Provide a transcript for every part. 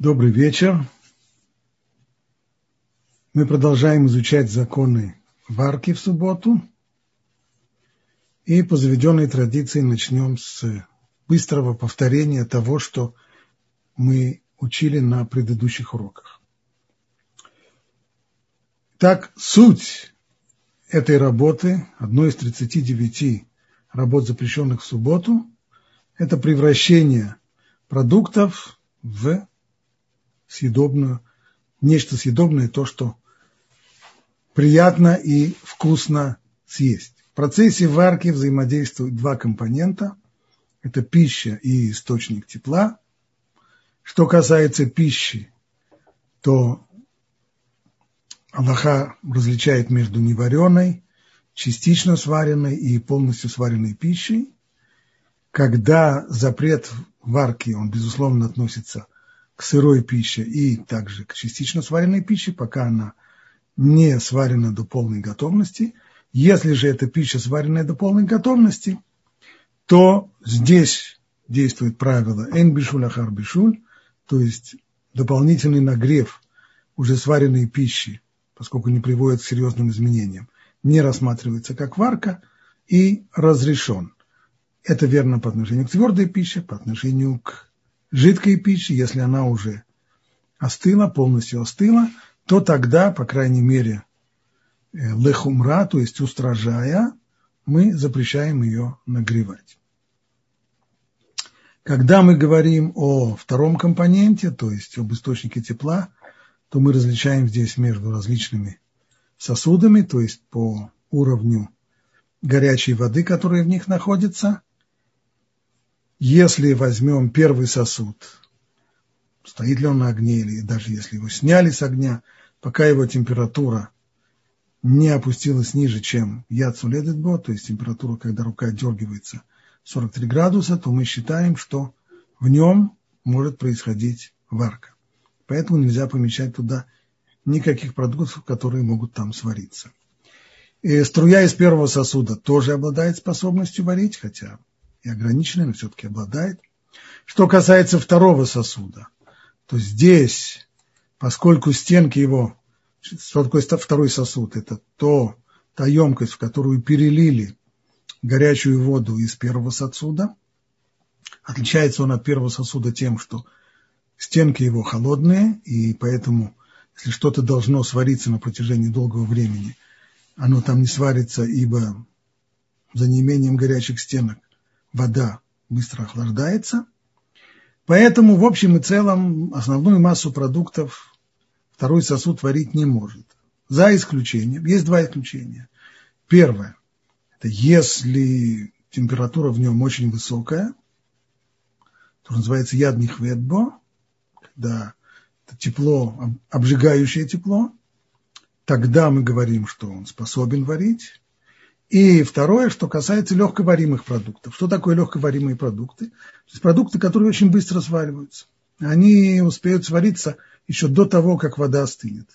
Добрый вечер. Мы продолжаем изучать законы варки в субботу. И по заведенной традиции начнем с быстрого повторения того, что мы учили на предыдущих уроках. Так, суть этой работы, одной из 39 работ, запрещенных в субботу, это превращение продуктов в съедобную, нечто съедобное, то, что приятно и вкусно съесть. В процессе варки взаимодействуют два компонента. Это пища и источник тепла. Что касается пищи, то Аллаха различает между невареной, частично сваренной и полностью сваренной пищей. Когда запрет варки, он, безусловно, относится к сырой пище и также к частично сваренной пище, пока она не сварена до полной готовности. Если же эта пища сваренная до полной готовности, то здесь действует правило «эн бишуль ахар бишуль», то есть дополнительный нагрев уже сваренной пищи, поскольку не приводит к серьезным изменениям, не рассматривается как варка и разрешен. Это верно по отношению к твердой пище, по отношению к жидкой пищи, если она уже остыла, полностью остыла, то тогда, по крайней мере, э, лехумра, то есть устражая, мы запрещаем ее нагревать. Когда мы говорим о втором компоненте, то есть об источнике тепла, то мы различаем здесь между различными сосудами, то есть по уровню горячей воды, которая в них находится, если возьмем первый сосуд, стоит ли он на огне, или даже если его сняли с огня, пока его температура не опустилась ниже, чем яцу ледетбо, то есть температура, когда рука дергивается 43 градуса, то мы считаем, что в нем может происходить варка. Поэтому нельзя помещать туда никаких продуктов, которые могут там свариться. И струя из первого сосуда тоже обладает способностью варить, хотя и ограниченный, но все-таки обладает. Что касается второго сосуда, то здесь, поскольку стенки его, что такое второй сосуд, это то, та емкость, в которую перелили горячую воду из первого сосуда, отличается он от первого сосуда тем, что стенки его холодные, и поэтому, если что-то должно свариться на протяжении долгого времени, оно там не сварится, ибо за неимением горячих стенок вода быстро охлаждается. Поэтому, в общем и целом, основную массу продуктов второй сосуд варить не может. За исключением, есть два исключения. Первое, это если температура в нем очень высокая, то называется ядных ветбо, когда это тепло, обжигающее тепло, тогда мы говорим, что он способен варить. И второе, что касается легковаримых продуктов. Что такое легковаримые продукты? То есть продукты, которые очень быстро свариваются. Они успеют свариться еще до того, как вода остынет.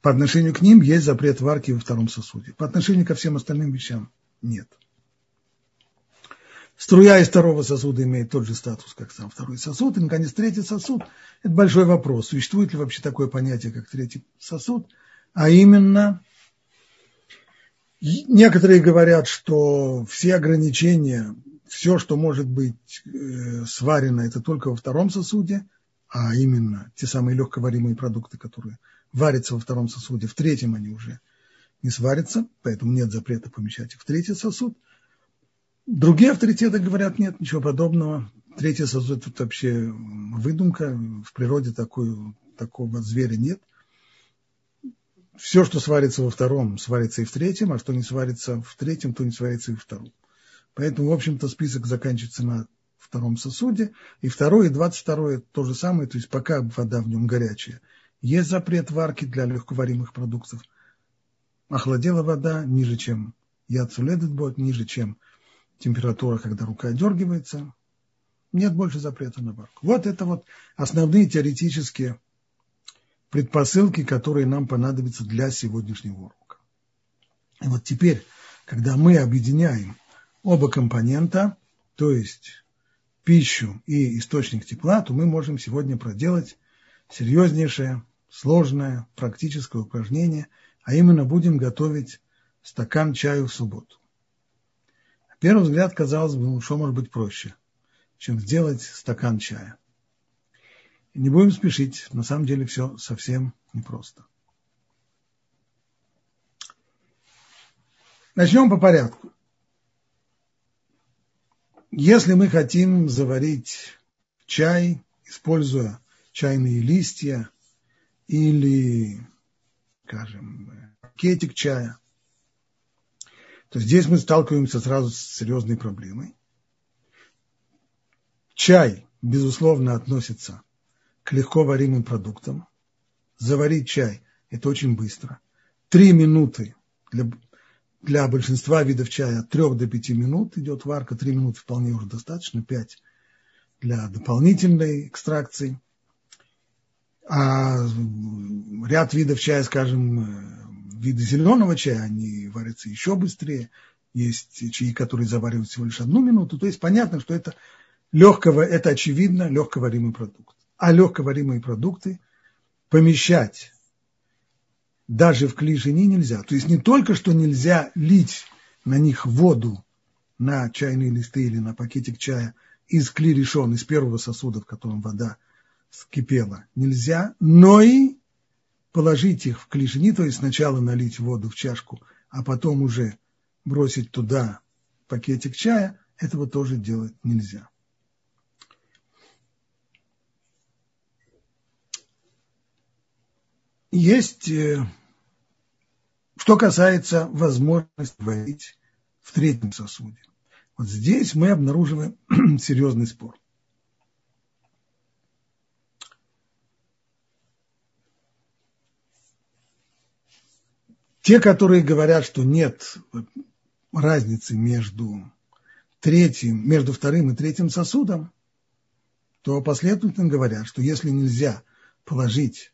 По отношению к ним есть запрет варки во втором сосуде. По отношению ко всем остальным вещам нет. Струя из второго сосуда имеет тот же статус, как сам второй сосуд. И, наконец, третий сосуд – это большой вопрос. Существует ли вообще такое понятие, как третий сосуд? А именно, Некоторые говорят, что все ограничения, все, что может быть э, сварено, это только во втором сосуде, а именно те самые легковаримые продукты, которые варятся во втором сосуде, в третьем они уже не сварятся, поэтому нет запрета помещать их в третий сосуд. Другие авторитеты говорят, нет, ничего подобного. Третий сосуд – это вообще выдумка, в природе такой, такого зверя нет все, что сварится во втором, сварится и в третьем, а что не сварится в третьем, то не сварится и в втором. Поэтому, в общем-то, список заканчивается на втором сосуде. И второй, и двадцать второе то же самое, то есть пока вода в нем горячая. Есть запрет варки для легковаримых продуктов. Охладела вода ниже, чем яцуледет будет, ниже, чем температура, когда рука дергивается. Нет больше запрета на варку. Вот это вот основные теоретические предпосылки, которые нам понадобятся для сегодняшнего урока. И вот теперь, когда мы объединяем оба компонента, то есть пищу и источник тепла, то мы можем сегодня проделать серьезнейшее, сложное практическое упражнение, а именно будем готовить стакан чаю в субботу. На первый взгляд, казалось бы, ну, что может быть проще, чем сделать стакан чая. Не будем спешить, на самом деле все совсем непросто. Начнем по порядку. Если мы хотим заварить чай, используя чайные листья или, скажем, пакетик чая, то здесь мы сталкиваемся сразу с серьезной проблемой. Чай, безусловно, относится к легко варимым продуктам. Заварить чай – это очень быстро. Три минуты для для большинства видов чая от 3 до 5 минут идет варка, 3 минуты вполне уже достаточно, 5 для дополнительной экстракции. А ряд видов чая, скажем, виды зеленого чая, они варятся еще быстрее. Есть чаи, которые заваривают всего лишь одну минуту. То есть понятно, что это легкого, это очевидно легковаримый продукт. А легковаримые продукты помещать даже в клишини нельзя. То есть не только что нельзя лить на них воду, на чайные листы или на пакетик чая из кли из первого сосуда, в котором вода скипела, нельзя, но и положить их в клишини, то есть сначала налить воду в чашку, а потом уже бросить туда пакетик чая, этого тоже делать нельзя. Есть э, что касается возможности варить в третьем сосуде. Вот здесь мы обнаруживаем серьезный спор. Те, которые говорят, что нет разницы между третьим, между вторым и третьим сосудом, то последовательно говорят, что если нельзя положить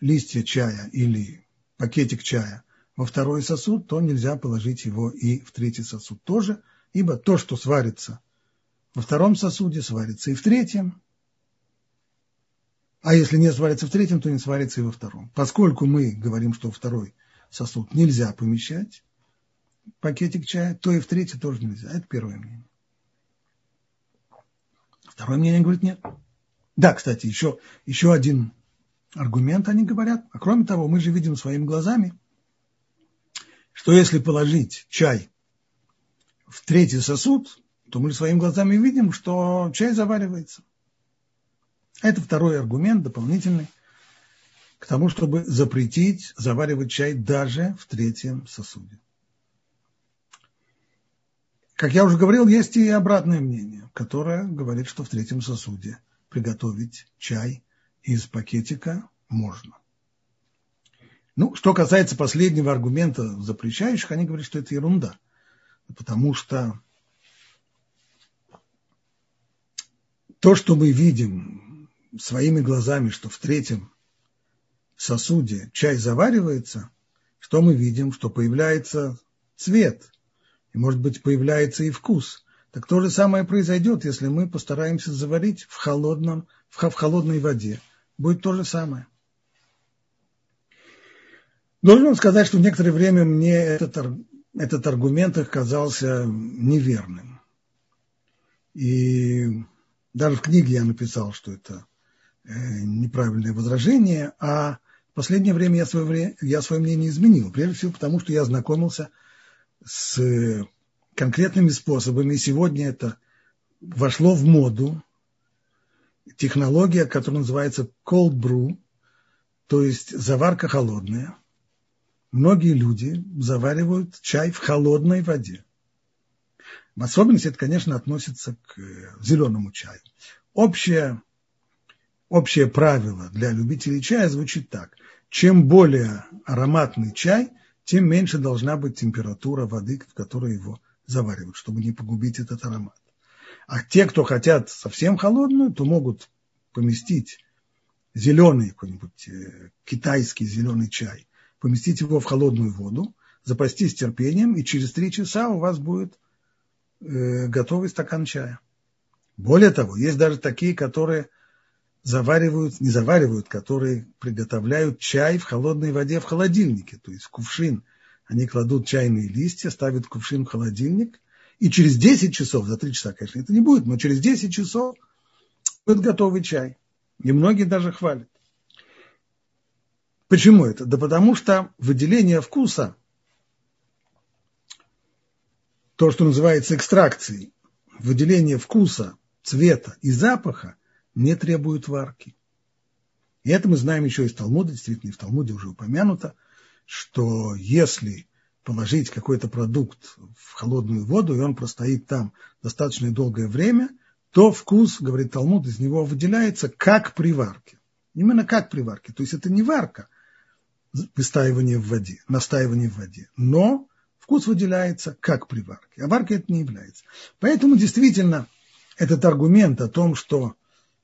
листья чая или пакетик чая во второй сосуд, то нельзя положить его и в третий сосуд тоже, ибо то, что сварится во втором сосуде, сварится и в третьем. А если не сварится в третьем, то не сварится и во втором. Поскольку мы говорим, что второй сосуд нельзя помещать пакетик чая, то и в третий тоже нельзя. Это первое мнение. Второе мнение говорит нет. Да, кстати, еще, еще один аргумент они говорят. А кроме того, мы же видим своими глазами – что если положить чай в третий сосуд, то мы своими глазами видим, что чай заваривается. Это второй аргумент, дополнительный, к тому, чтобы запретить заваривать чай даже в третьем сосуде. Как я уже говорил, есть и обратное мнение, которое говорит, что в третьем сосуде приготовить чай из пакетика можно. Ну, что касается последнего аргумента запрещающих, они говорят, что это ерунда. Потому что то, что мы видим своими глазами, что в третьем сосуде чай заваривается, что мы видим, что появляется цвет, и, может быть, появляется и вкус. Так то же самое произойдет, если мы постараемся заварить в, холодном, в холодной воде. Будет то же самое. Должен сказать, что в некоторое время мне этот, этот аргумент казался неверным. И даже в книге я написал, что это э, неправильное возражение, а в последнее время я свое, я свое мнение изменил. Прежде всего потому, что я ознакомился с конкретными способами. И сегодня это вошло в моду. Технология, которая называется cold brew, то есть заварка холодная – многие люди заваривают чай в холодной воде. В особенности это, конечно, относится к э, зеленому чаю. Общее, общее правило для любителей чая звучит так. Чем более ароматный чай, тем меньше должна быть температура воды, в которой его заваривают, чтобы не погубить этот аромат. А те, кто хотят совсем холодную, то могут поместить зеленый какой-нибудь э, китайский зеленый чай поместить его в холодную воду, запастись терпением, и через три часа у вас будет э, готовый стакан чая. Более того, есть даже такие, которые заваривают, не заваривают, которые приготовляют чай в холодной воде в холодильнике, то есть кувшин. Они кладут чайные листья, ставят кувшин в холодильник, и через 10 часов, за 3 часа, конечно, это не будет, но через 10 часов будет готовый чай. И многие даже хвалят. Почему это? Да потому что выделение вкуса, то, что называется экстракцией, выделение вкуса, цвета и запаха не требует варки. И это мы знаем еще из Талмуда, действительно, и в Талмуде уже упомянуто, что если положить какой-то продукт в холодную воду, и он простоит там достаточно долгое время, то вкус, говорит Талмуд, из него выделяется как при варке. Именно как при варке. То есть это не варка, выстаивание в воде, настаивание в воде, но вкус выделяется как при варке. А варка это не является. Поэтому действительно этот аргумент о том, что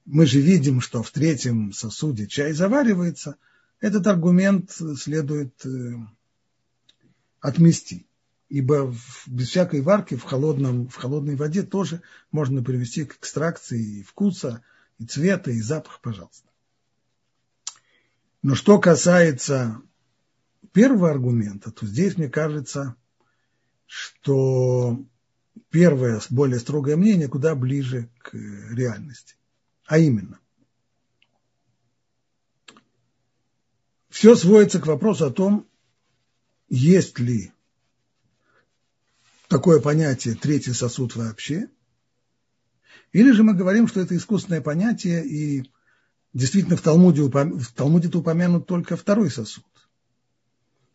мы же видим, что в третьем сосуде чай заваривается, этот аргумент следует э, отмести. Ибо без всякой варки в, холодном, в холодной воде тоже можно привести к экстракции и вкуса, и цвета, и запаха, пожалуйста. Но что касается первого аргумента, то здесь, мне кажется, что первое, более строгое мнение куда ближе к реальности. А именно, все сводится к вопросу о том, есть ли такое понятие третий сосуд вообще, или же мы говорим, что это искусственное понятие, и действительно в Талмуде, в Талмуде упомянут только второй сосуд.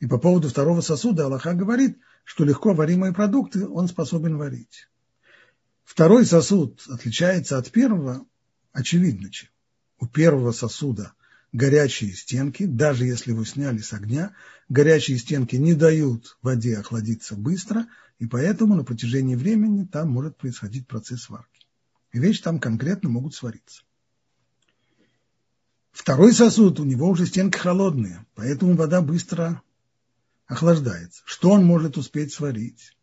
И по поводу второго сосуда Аллаха говорит, что легко варимые продукты он способен варить. Второй сосуд отличается от первого очевидно чем. У первого сосуда горячие стенки, даже если его сняли с огня, горячие стенки не дают воде охладиться быстро, и поэтому на протяжении времени там может происходить процесс сварки. И вещи там конкретно могут свариться. Второй сосуд, у него уже стенки холодные, поэтому вода быстро охлаждается. Что он может успеть сварить?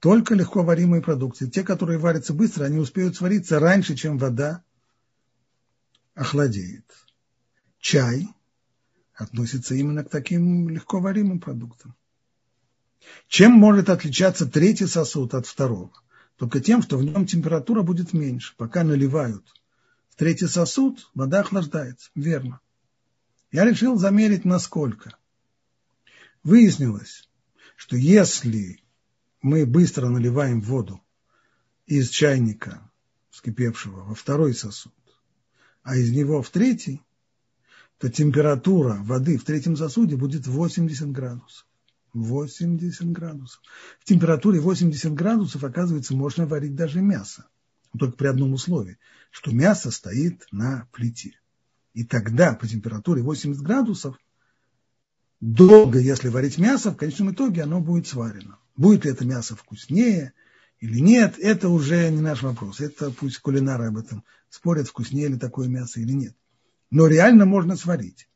Только легко варимые продукты. Те, которые варятся быстро, они успеют свариться раньше, чем вода охладеет. Чай относится именно к таким легко варимым продуктам. Чем может отличаться третий сосуд от второго? Только тем, что в нем температура будет меньше. Пока наливают в третий сосуд, вода охлаждается. Верно. Я решил замерить насколько. Выяснилось, что если мы быстро наливаем воду из чайника вскипевшего во второй сосуд, а из него в третий, то температура воды в третьем сосуде будет 80 градусов. 80 градусов. В температуре 80 градусов, оказывается, можно варить даже мясо. Только при одном условии, что мясо стоит на плите. И тогда по температуре 80 градусов долго, если варить мясо, в конечном итоге оно будет сварено. Будет ли это мясо вкуснее, или нет, это уже не наш вопрос. Это пусть кулинары об этом спорят, вкуснее ли такое мясо или нет. Но реально можно сварить.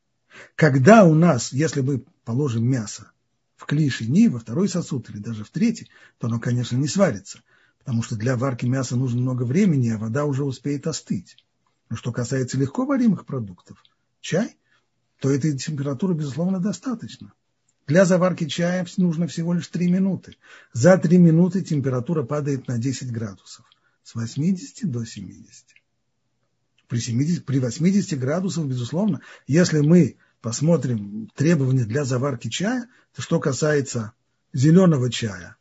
Когда у нас, если мы положим мясо в клишини, во второй сосуд или даже в третий, то оно, конечно, не сварится, потому что для варки мяса нужно много времени, а вода уже успеет остыть. Но что касается легко варимых продуктов, чай, то этой температуры, безусловно, достаточно. Для заварки чая нужно всего лишь 3 минуты. За 3 минуты температура падает на 10 градусов. С 80 до 70. При, 70, при 80 градусах, безусловно, если мы посмотрим требования для заварки чая, то что касается зеленого чая,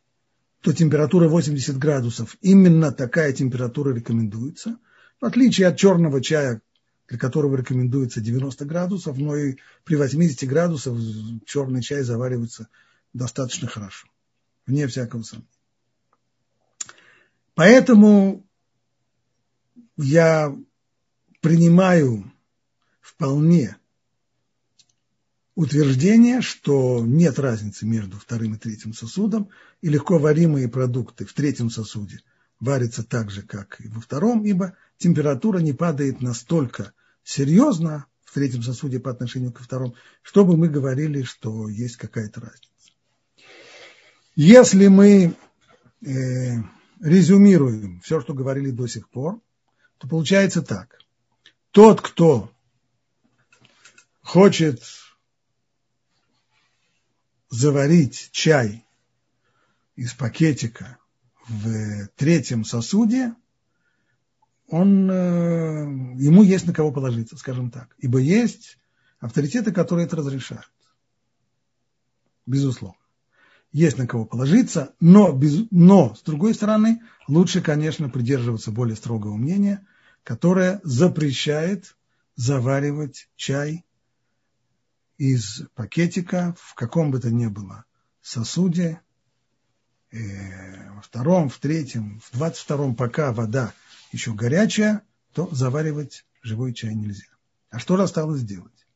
то температура 80 градусов, именно такая температура рекомендуется. В отличие от черного чая, для которого рекомендуется 90 градусов, но и при 80 градусах черный чай заваривается достаточно хорошо, вне всякого сомнения. Поэтому я принимаю вполне утверждение, что нет разницы между вторым и третьим сосудом, и легко варимые продукты в третьем сосуде варятся так же, как и во втором, ибо температура не падает настолько серьезно в третьем сосуде по отношению ко второму, чтобы мы говорили, что есть какая-то разница. Если мы э, резюмируем все, что говорили до сих пор, то получается так. Тот, кто хочет заварить чай из пакетика в третьем сосуде, он, э, ему есть на кого положиться, скажем так. Ибо есть авторитеты, которые это разрешают. Безусловно. Есть на кого положиться, но, без, но, с другой стороны, лучше, конечно, придерживаться более строгого мнения, которое запрещает заваривать чай из пакетика в каком бы то ни было сосуде, э, во втором, в третьем, в двадцать втором, пока вода еще горячая, то заваривать живой чай нельзя. А что осталось делать?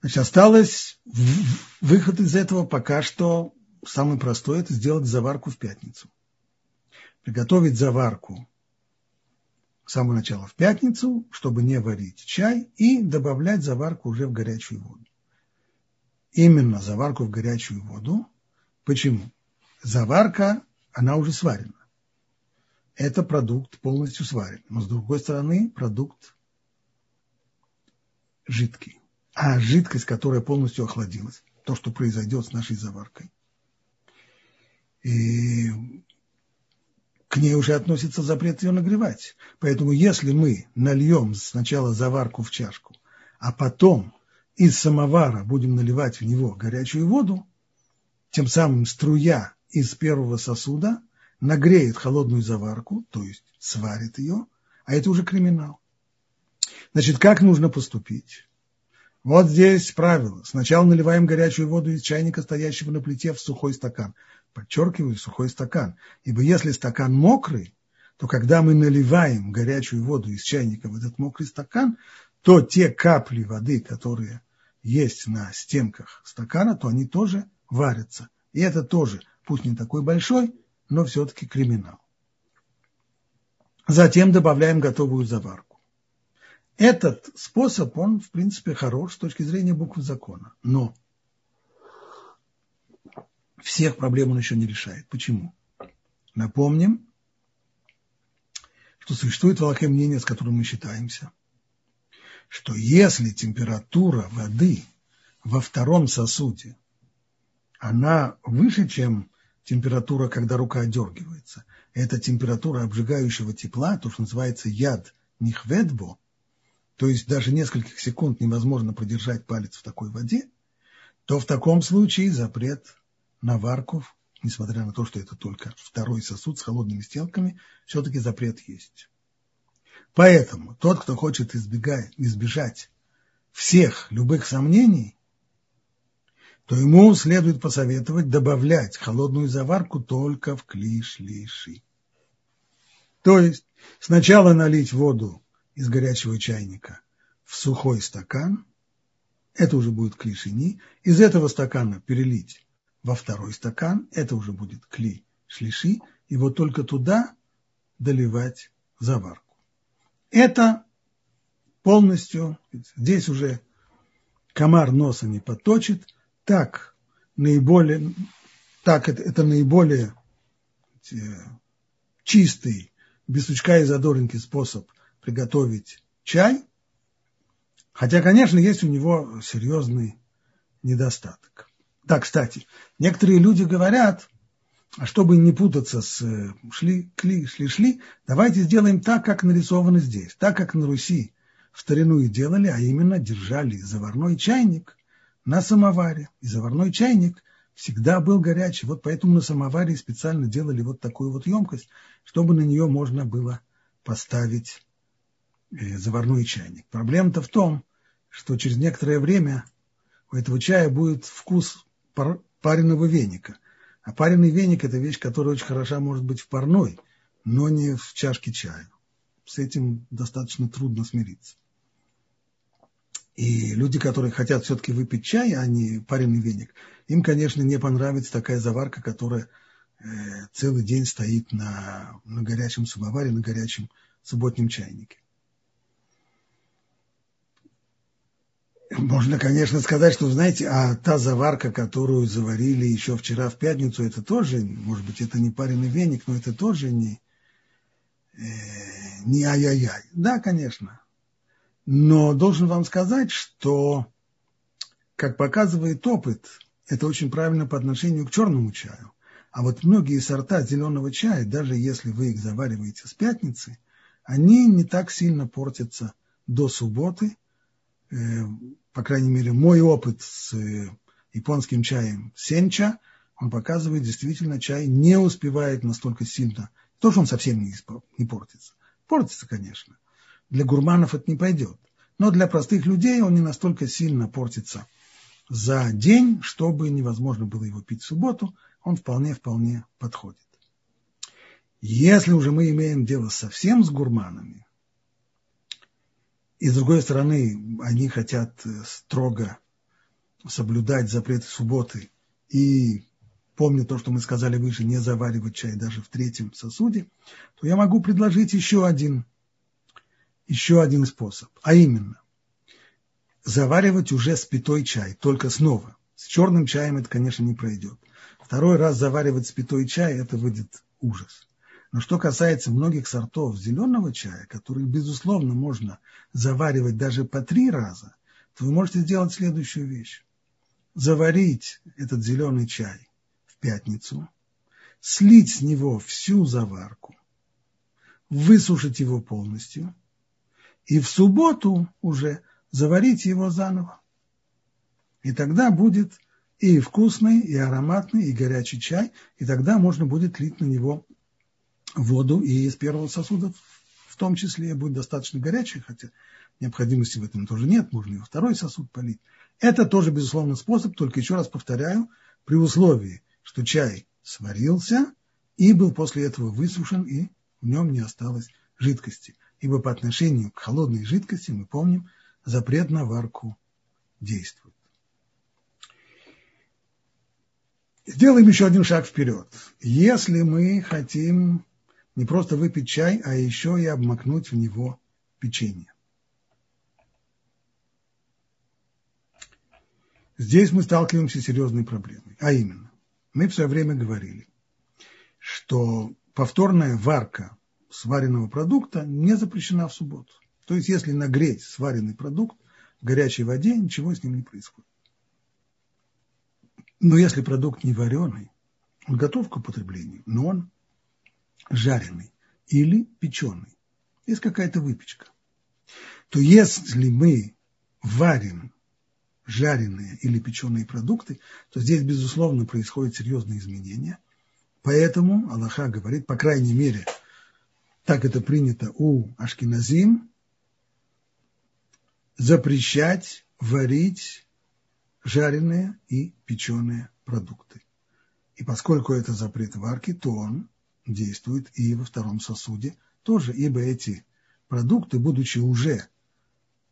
Значит, осталось выход из этого пока что самый простой – это сделать заварку в пятницу. Приготовить заварку с самого начала в пятницу, чтобы не варить чай, и добавлять заварку уже в горячую воду. Именно заварку в горячую воду. Почему? Заварка, она уже сварена. Это продукт полностью сварен. Но с другой стороны, продукт жидкий. А жидкость, которая полностью охладилась, то, что произойдет с нашей заваркой. И к ней уже относится запрет ее нагревать. Поэтому если мы нальем сначала заварку в чашку, а потом из самовара будем наливать в него горячую воду, тем самым струя из первого сосуда нагреет холодную заварку, то есть сварит ее, а это уже криминал. Значит, как нужно поступить? Вот здесь правило. Сначала наливаем горячую воду из чайника, стоящего на плите, в сухой стакан. Подчеркиваю, сухой стакан. Ибо если стакан мокрый, то когда мы наливаем горячую воду из чайника в этот мокрый стакан, то те капли воды, которые есть на стенках стакана, то они тоже варятся. И это тоже, пусть не такой большой, но все-таки криминал. Затем добавляем готовую заварку. Этот способ, он, в принципе, хорош с точки зрения буквы закона. Но всех проблем он еще не решает. Почему? Напомним, что существует волокое мнение, с которым мы считаемся, что если температура воды во втором сосуде, она выше, чем температура, когда рука отдергивается. Это температура обжигающего тепла, то, что называется яд нихведбо, то есть даже нескольких секунд невозможно продержать палец в такой воде, то в таком случае запрет на варку, несмотря на то, что это только второй сосуд с холодными стенками, все-таки запрет есть. Поэтому тот, кто хочет избегать, избежать всех любых сомнений, то ему следует посоветовать добавлять холодную заварку только в клиш-лиши. То есть сначала налить воду из горячего чайника в сухой стакан, это уже будет клишини, из этого стакана перелить во второй стакан, это уже будет кли шлиши, и вот только туда доливать заварку. Это полностью, здесь уже комар носа не поточит, так наиболее, так это, это наиболее чистый, без сучка и задоринки способ приготовить чай, хотя, конечно, есть у него серьезный недостаток. Да, кстати, некоторые люди говорят, а чтобы не путаться с э, шли, кли, шли, шли, давайте сделаем так, как нарисовано здесь, так, как на Руси в старину и делали, а именно держали заварной чайник на самоваре. И заварной чайник всегда был горячий. Вот поэтому на самоваре специально делали вот такую вот емкость, чтобы на нее можно было поставить э, заварной чайник. Проблема-то в том, что через некоторое время у этого чая будет вкус пареного веника. А пареный веник – это вещь, которая очень хороша может быть в парной, но не в чашке чая. С этим достаточно трудно смириться. И люди, которые хотят все-таки выпить чай, а не пареный веник, им, конечно, не понравится такая заварка, которая э, целый день стоит на, на горячем самоваре, на горячем субботнем чайнике. Можно, конечно, сказать, что, знаете, а та заварка, которую заварили еще вчера в пятницу, это тоже, может быть, это не пареный веник, но это тоже не, э, не ай-яй-яй. Да, конечно. Но должен вам сказать, что, как показывает опыт, это очень правильно по отношению к черному чаю. А вот многие сорта зеленого чая, даже если вы их завариваете с пятницы, они не так сильно портятся до субботы. Э, по крайней мере, мой опыт с э, японским чаем сенча, он показывает, действительно, чай не успевает настолько сильно. То, что он совсем не, портится. Портится, конечно. Для гурманов это не пойдет. Но для простых людей он не настолько сильно портится за день, чтобы невозможно было его пить в субботу. Он вполне-вполне подходит. Если уже мы имеем дело совсем с гурманами, и с другой стороны, они хотят э, строго соблюдать запреты субботы и помня то, что мы сказали выше, не заваривать чай даже в третьем сосуде, то я могу предложить еще один, еще один способ, а именно заваривать уже спитой чай, только снова. С черным чаем это, конечно, не пройдет. Второй раз заваривать спитой чай, это выйдет ужас. Но что касается многих сортов зеленого чая, которые, безусловно, можно заваривать даже по три раза, то вы можете сделать следующую вещь. Заварить этот зеленый чай в пятницу, слить с него всю заварку, высушить его полностью, и в субботу уже заварить его заново. И тогда будет и вкусный, и ароматный, и горячий чай, и тогда можно будет лить на него воду и из первого сосуда в том числе будет достаточно горячий, хотя необходимости в этом тоже нет, можно и второй сосуд полить. Это тоже, безусловно, способ, только еще раз повторяю, при условии, что чай сварился и был после этого высушен, и в нем не осталось жидкости. Ибо по отношению к холодной жидкости, мы помним, запрет на варку действует. Сделаем еще один шаг вперед. Если мы хотим не просто выпить чай, а еще и обмакнуть в него печенье. Здесь мы сталкиваемся с серьезной проблемой. А именно, мы все время говорили, что повторная варка сваренного продукта не запрещена в субботу. То есть, если нагреть сваренный продукт в горячей воде, ничего с ним не происходит. Но если продукт не вареный, он готов к употреблению, но он жареный или печеный, есть какая-то выпечка, то если мы варим жареные или печеные продукты, то здесь, безусловно, происходят серьезные изменения. Поэтому Аллаха говорит, по крайней мере, так это принято у Ашкиназим, запрещать варить жареные и печеные продукты. И поскольку это запрет варки, то он действует и во втором сосуде тоже, ибо эти продукты, будучи уже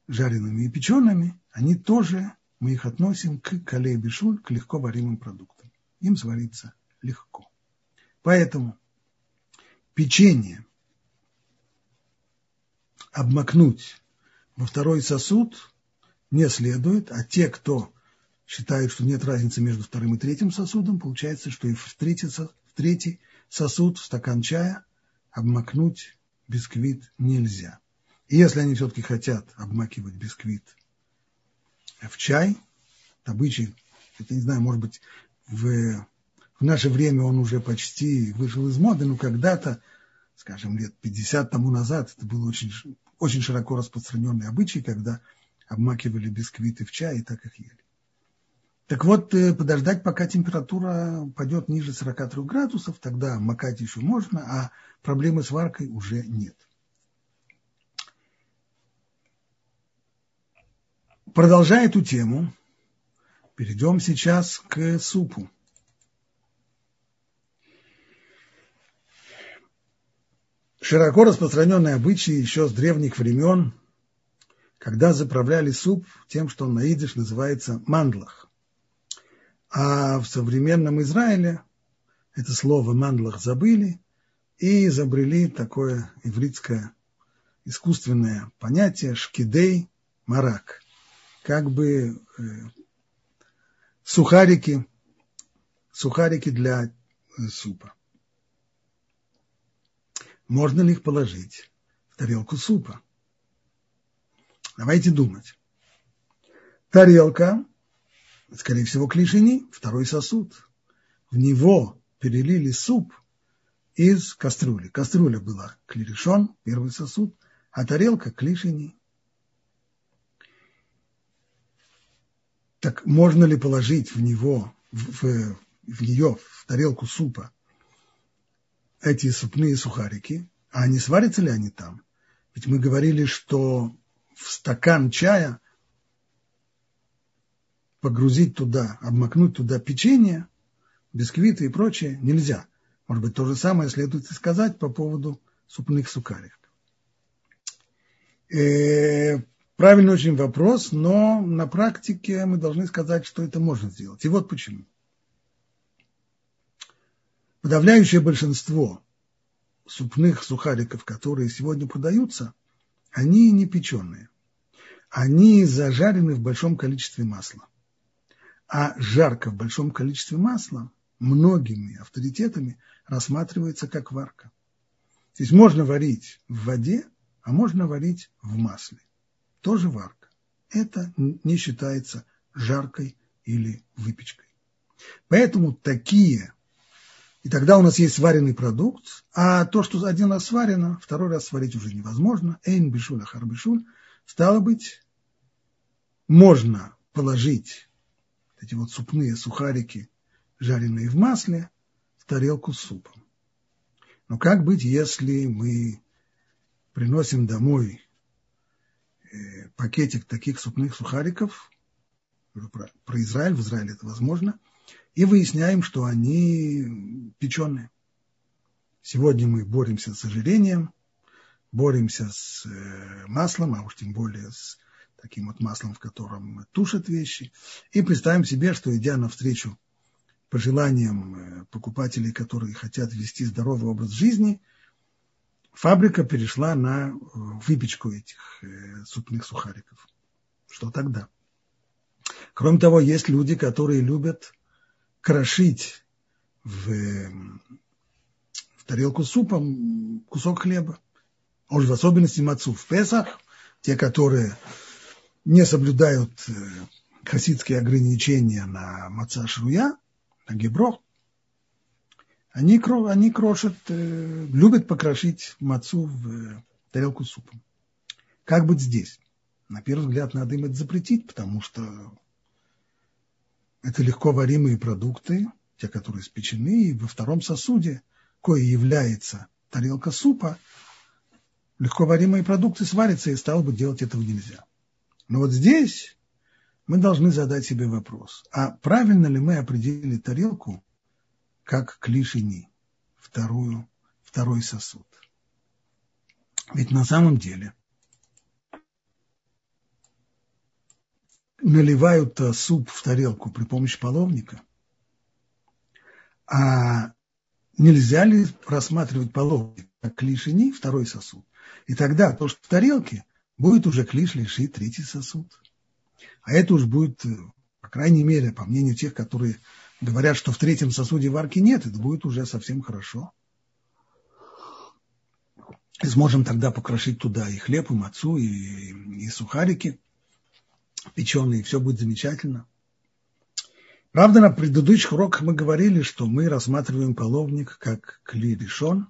жареными и печеными, они тоже, мы их относим к калей бешуль, к легко варимым продуктам. Им свариться легко. Поэтому печенье обмакнуть во второй сосуд не следует, а те, кто считают, что нет разницы между вторым и третьим сосудом, получается, что и в третий, в третий сосуд, в стакан чая обмакнуть бисквит нельзя. И если они все-таки хотят обмакивать бисквит в чай, обычай, это не знаю, может быть, в, в наше время он уже почти вышел из моды, но когда-то, скажем, лет 50 тому назад, это был очень, очень широко распространенный обычай, когда обмакивали бисквиты в чай и так их ели. Так вот, э, подождать, пока температура пойдет ниже 43 градусов, тогда макать еще можно, а проблемы с варкой уже нет. Продолжая эту тему, перейдем сейчас к супу. Широко распространенный обычай еще с древних времен, когда заправляли суп тем, что на идиш называется мандлах. А в современном Израиле это слово мандлах забыли и изобрели такое ивритское искусственное понятие шкидей марак. Как бы э, сухарики, сухарики для э, супа. можно ли их положить в тарелку супа? Давайте думать. Тарелка, скорее всего, клишини, второй сосуд. В него перелили суп из кастрюли. Кастрюля была клиришон, первый сосуд, а тарелка клишини. Так можно ли положить в него, в, в, в нее, в тарелку супа, эти супные сухарики, а не сварятся ли они там? Ведь мы говорили, что в стакан чая погрузить туда, обмакнуть туда печенье, бисквиты и прочее нельзя. Может быть, то же самое следует и сказать по поводу супных сухариков. Э, правильный очень вопрос, но на практике мы должны сказать, что это можно сделать. И вот почему. Подавляющее большинство супных сухариков, которые сегодня продаются, они не печеные. Они зажарены в большом количестве масла. А жарко в большом количестве масла многими авторитетами рассматривается как варка. То есть можно варить в воде, а можно варить в масле. Тоже варка. Это не считается жаркой или выпечкой. Поэтому такие, и тогда у нас есть сваренный продукт, а то, что один раз сварено, второй раз сварить уже невозможно. Эйн бишуль ахар бишуль. Стало быть, можно положить эти вот супные сухарики, жареные в масле, в тарелку с супом. Но как быть, если мы приносим домой э, пакетик таких супных сухариков, про, Израиль, в Израиле это возможно, и выясняем, что они печеные. Сегодня мы боремся с ожирением, боремся с э, маслом, а уж тем более с таким вот маслом, в котором тушат вещи. И представим себе, что идя навстречу пожеланиям э, покупателей, которые хотят вести здоровый образ жизни, фабрика перешла на э, выпечку этих э, супных сухариков. Что тогда? Кроме того, есть люди, которые любят крошить в, в тарелку супа кусок хлеба. Уж в особенности мацу в Песах, те, которые не соблюдают э, хасидские ограничения на маца шруя, на гебро, они, они крошат, э, любят покрошить мацу в э, тарелку супа. Как быть здесь? На первый взгляд надо им это запретить, потому что это легко варимые продукты, те, которые спечены, и во втором сосуде, кое является тарелка супа, легко варимые продукты сварятся, и стало бы делать этого нельзя. Но вот здесь мы должны задать себе вопрос, а правильно ли мы определили тарелку как клишини, вторую, второй сосуд? Ведь на самом деле наливают суп в тарелку при помощи половника, а нельзя ли рассматривать половник как клишини, второй сосуд? И тогда то, что в тарелке, будет уже клиш лиши третий сосуд. А это уж будет, э, по крайней мере, по мнению тех, которые говорят, что в третьем сосуде варки нет, это будет уже совсем хорошо. И сможем тогда покрошить туда и хлеб, и мацу, и, и сухарики печеные, все будет замечательно. Правда, на предыдущих уроках мы говорили, что мы рассматриваем половник как кли решен,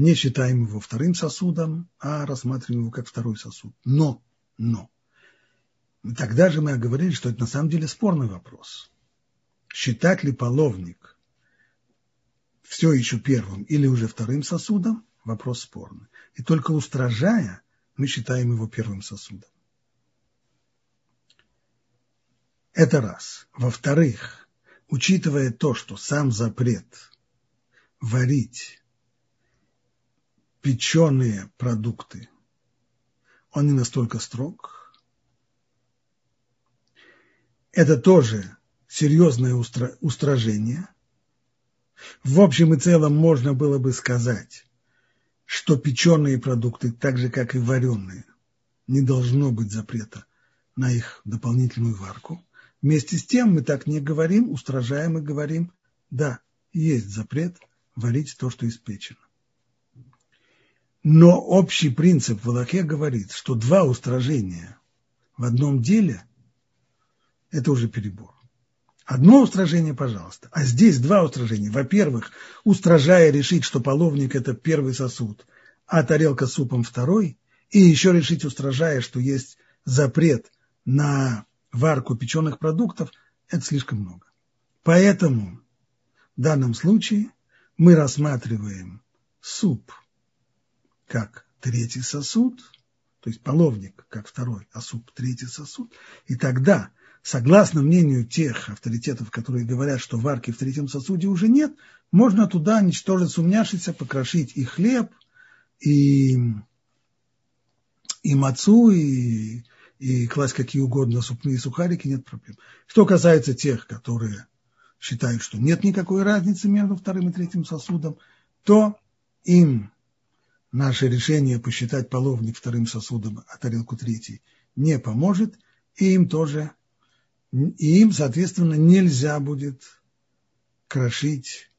не считаем его вторым сосудом, а рассматриваем его как второй сосуд. Но, но, тогда же мы говорили, что это на самом деле спорный вопрос. Считать ли половник все еще первым или уже вторым сосудом, вопрос спорный. И только устражая, мы считаем его первым сосудом. Это раз. Во-вторых, учитывая то, что сам запрет варить печеные продукты, он не настолько строг. Это тоже серьезное устра устражение. В общем и целом можно было бы сказать, что печеные продукты, так же как и вареные, не должно быть запрета на их дополнительную варку. Вместе с тем мы так не говорим, устражаем и говорим, да, есть запрет варить то, что испечено. Но общий принцип в Аллахе говорит, что два устражения в одном деле – это уже перебор. Одно устражение, пожалуйста. А здесь два устражения. Во-первых, устражая решить, что половник – это первый сосуд, а тарелка с супом – второй. И еще решить, устражая, что есть запрет на варку печеных продуктов – это слишком много. Поэтому в данном случае мы рассматриваем суп как третий сосуд, то есть половник как второй, а суп третий сосуд. И тогда, согласно мнению тех авторитетов, которые говорят, что варки в третьем сосуде уже нет, можно туда, ничтоже сумняшися, покрошить и хлеб, и, и мацу, и, и класть какие угодно супные сухарики, нет проблем. Что касается тех, которые считают, что нет никакой разницы между вторым и третьим сосудом, то им наше решение посчитать половник вторым сосудом, а тарелку третий не поможет, и им тоже, и им, соответственно, нельзя будет крошить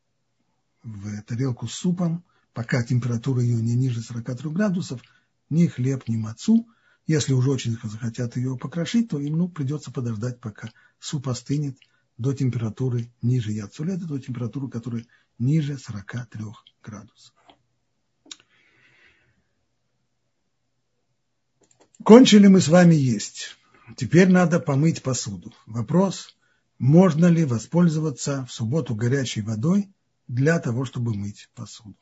в тарелку с супом, пока температура ее не ниже 43 градусов, ни хлеб, ни мацу. Если уже очень захотят ее покрошить, то им ну, придется подождать, пока суп остынет до температуры ниже яцулета, до температуры, которая ниже 43 градусов. Кончили мы с вами есть. Теперь надо помыть посуду. Вопрос, можно ли воспользоваться в субботу горячей водой для того, чтобы мыть посуду.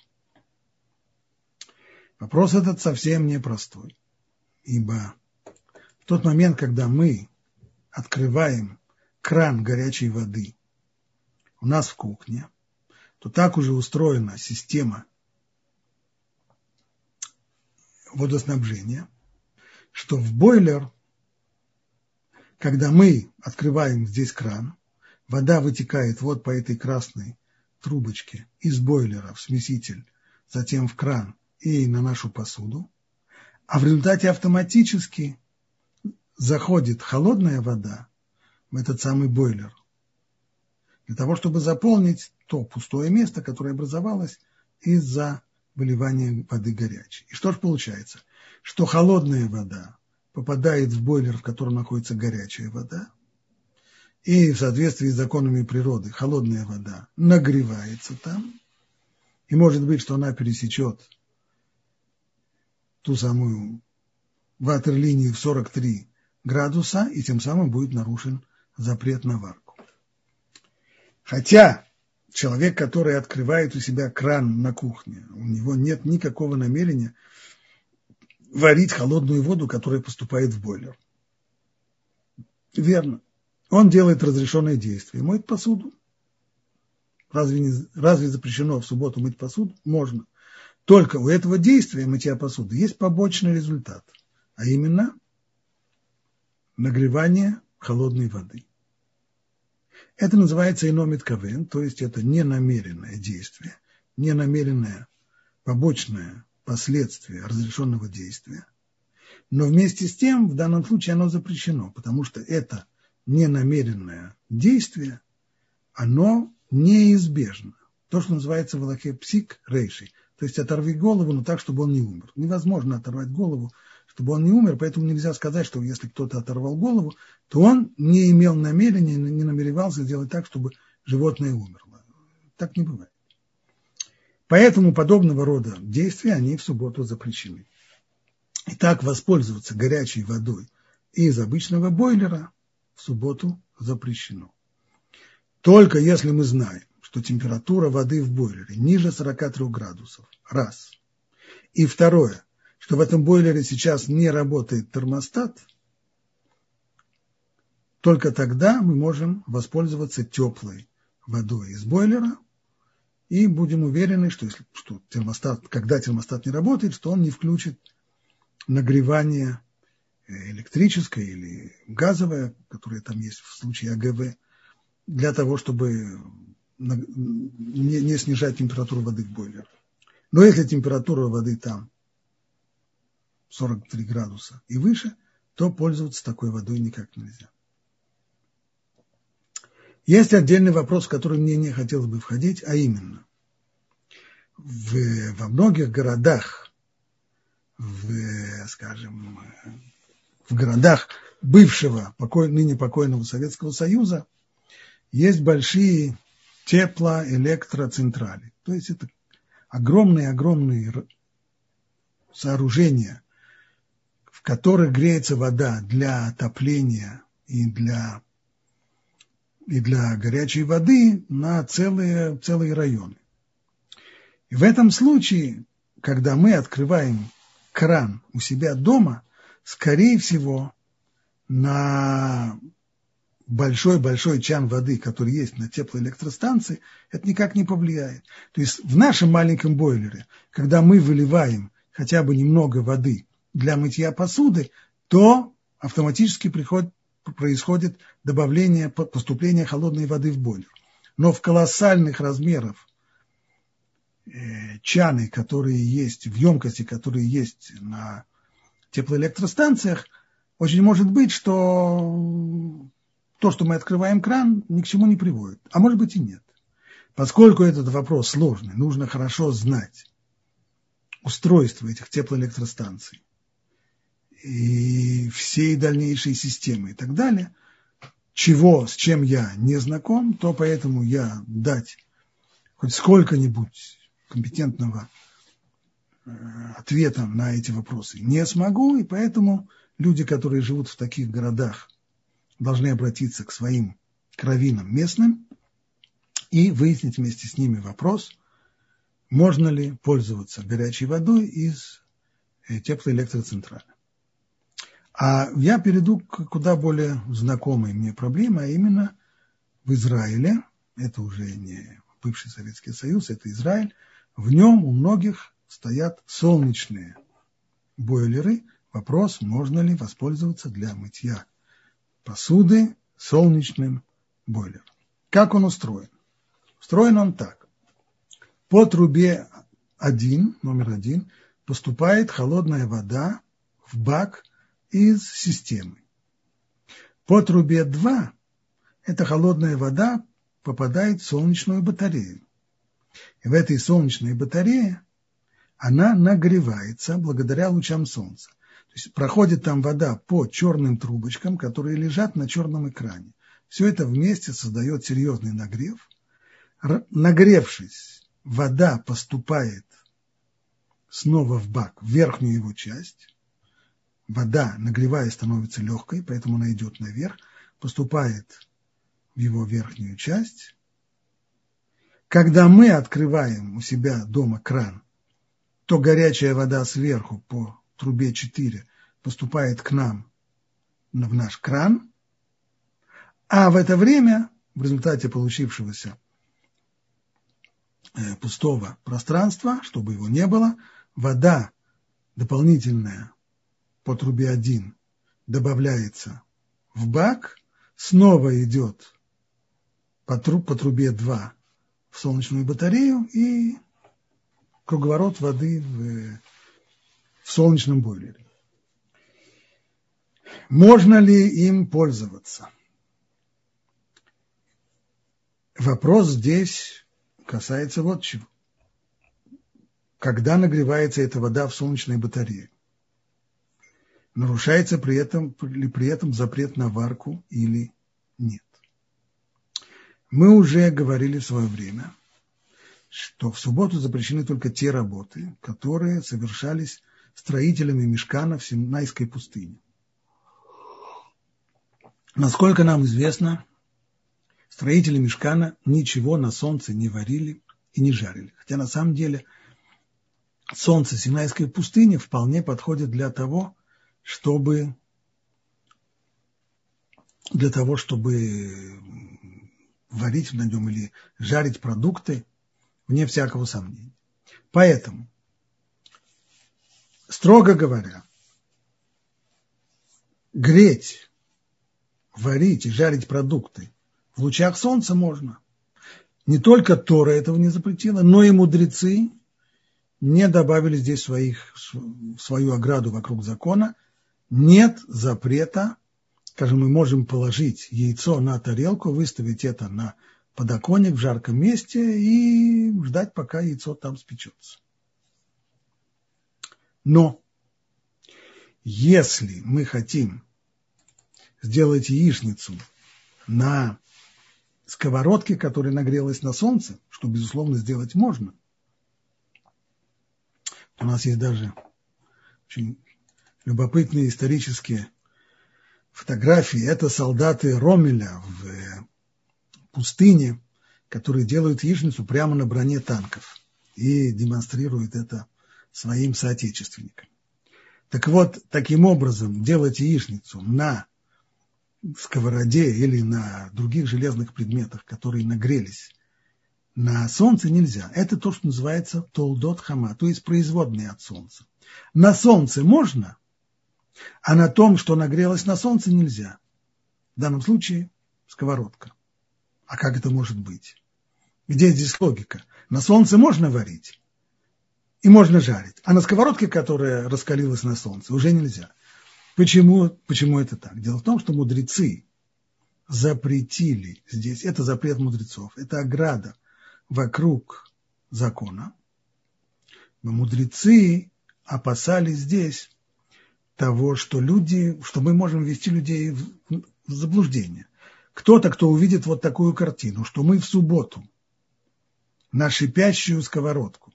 Вопрос этот совсем непростой, ибо в тот момент, когда мы открываем кран горячей воды у нас в кухне, то так уже устроена система водоснабжения – что в бойлер, когда мы открываем здесь кран, вода вытекает вот по этой красной трубочке из бойлера в смеситель, затем в кран и на нашу посуду, а в результате автоматически заходит холодная вода в этот самый бойлер, для того, чтобы заполнить то пустое место, которое образовалось из-за выливания воды горячей. И что же получается? Что холодная вода попадает в бойлер, в котором находится горячая вода, и в соответствии с законами природы холодная вода нагревается там, и может быть, что она пересечет ту самую ватерлинию в 43 градуса, и тем самым будет нарушен запрет на варку. Хотя человек, который открывает у себя кран на кухне, у него нет никакого намерения варить холодную воду, которая поступает в бойлер. Верно. Он делает разрешенное действие, моет посуду. Разве, не, разве запрещено в субботу мыть посуду? Можно. Только у этого действия мытья посуды есть побочный результат, а именно нагревание холодной воды. Это называется иномит кавен, то есть это ненамеренное действие, ненамеренное побочное последствия разрешенного действия. Но вместе с тем, в данном случае оно запрещено, потому что это ненамеренное действие, оно неизбежно. То, что называется в Аллахе псик рейши. То есть оторви голову, но так, чтобы он не умер. Невозможно оторвать голову, чтобы он не умер, поэтому нельзя сказать, что если кто-то оторвал голову, то он не имел намерения, не намеревался сделать так, чтобы животное умерло. Так не бывает. Поэтому подобного рода действия, они в субботу запрещены. Итак, воспользоваться горячей водой из обычного бойлера в субботу запрещено. Только если мы знаем, что температура воды в бойлере ниже 43 градусов. Раз. И второе, что в этом бойлере сейчас не работает термостат, только тогда мы можем воспользоваться теплой водой из бойлера – и будем уверены, что, если, что термостат, когда термостат не работает, что он не включит нагревание э, электрическое или газовое, которое там есть в случае АГВ, для того, чтобы не, не снижать температуру воды в бойлере. Но если температура воды там 43 градуса и выше, то пользоваться такой водой никак нельзя. Есть отдельный вопрос, в который мне не хотелось бы входить, а именно, в, во многих городах в, скажем, в городах бывшего, покой, ныне покойного Советского Союза, есть большие теплоэлектроцентрали. То есть это огромные-огромные сооружения, в которых греется вода для отопления и для, и для горячей воды на целые, целые районы. И в этом случае, когда мы открываем кран у себя дома, скорее всего, на большой-большой чан воды, который есть на теплоэлектростанции, это никак не повлияет. То есть в нашем маленьком бойлере, когда мы выливаем хотя бы немного воды для мытья посуды, то автоматически приходит, происходит добавление, поступление холодной воды в бойлер. Но в колоссальных размерах э, чаны, которые есть, в емкости, которые есть на теплоэлектростанциях, очень может быть, что то, что мы открываем кран, ни к чему не приводит. А может быть и нет. Поскольку этот вопрос сложный, нужно хорошо знать устройство этих теплоэлектростанций и всей дальнейшей системы и так далее, чего, с чем я не знаком, то поэтому я дать хоть сколько-нибудь компетентного э, ответа на эти вопросы не смогу, и поэтому люди, которые живут в таких городах, должны обратиться к своим кровинам местным и выяснить вместе с ними вопрос, можно ли пользоваться горячей водой из э, теплоэлектроцентрали. А я перейду к куда более знакомой мне проблеме, а именно в Израиле, это уже не бывший Советский Союз, это Израиль, в нем у многих стоят солнечные бойлеры. Вопрос, можно ли воспользоваться для мытья посуды солнечным бойлером. Как он устроен? Устроен он так. По трубе 1, номер 1, поступает холодная вода в бак из системы. По трубе 2 эта холодная вода попадает в солнечную батарею. И в этой солнечной батарее она нагревается благодаря лучам солнца. То есть проходит там вода по черным трубочкам, которые лежат на черном экране. Все это вместе создает серьезный нагрев. Нагревшись, вода поступает снова в бак, в верхнюю его часть. Вода, нагревая, становится легкой, поэтому она идет наверх, поступает в его верхнюю часть. Когда мы открываем у себя дома кран, то горячая вода сверху по трубе 4 поступает к нам в наш кран, а в это время, в результате получившегося э, пустого пространства, чтобы его не было, вода дополнительная по трубе 1 добавляется в бак, снова идет по, труб, по трубе 2 в солнечную батарею и круговорот воды в в солнечном бойлере. Можно ли им пользоваться? Вопрос здесь касается вот чего. Когда нагревается эта вода в солнечной батарее? Нарушается при этом, ли при этом запрет на варку или нет? Мы уже говорили в свое время, что в субботу запрещены только те работы, которые совершались строителями мешкана в Синайской пустыне. Насколько нам известно, строители мешкана ничего на солнце не варили и не жарили. Хотя на самом деле солнце Синайской пустыни вполне подходит для того, чтобы для того, чтобы варить на нем или жарить продукты, вне всякого сомнения. Поэтому Строго говоря, греть, варить и жарить продукты в лучах солнца можно. Не только Тора этого не запретила, но и мудрецы не добавили здесь своих, свою ограду вокруг закона. Нет запрета, скажем, мы можем положить яйцо на тарелку, выставить это на подоконник в жарком месте и ждать, пока яйцо там спечется. Но если мы хотим сделать яичницу на сковородке, которая нагрелась на солнце, что, безусловно, сделать можно. У нас есть даже очень любопытные исторические фотографии. Это солдаты Ромеля в пустыне, которые делают яичницу прямо на броне танков и демонстрируют это своим соотечественникам. Так вот, таким образом делать яичницу на сковороде или на других железных предметах, которые нагрелись на солнце нельзя. Это то, что называется толдот хама, то есть производные от солнца. На солнце можно, а на том, что нагрелось на солнце, нельзя. В данном случае сковородка. А как это может быть? Где здесь логика? На солнце можно варить и можно жарить, а на сковородке, которая раскалилась на солнце, уже нельзя. Почему, почему это так? Дело в том, что мудрецы запретили здесь, это запрет мудрецов, это ограда вокруг закона. Но мудрецы опасались здесь того, что люди, что мы можем ввести людей в, в заблуждение. Кто-то, кто увидит вот такую картину, что мы в субботу на шипящую сковородку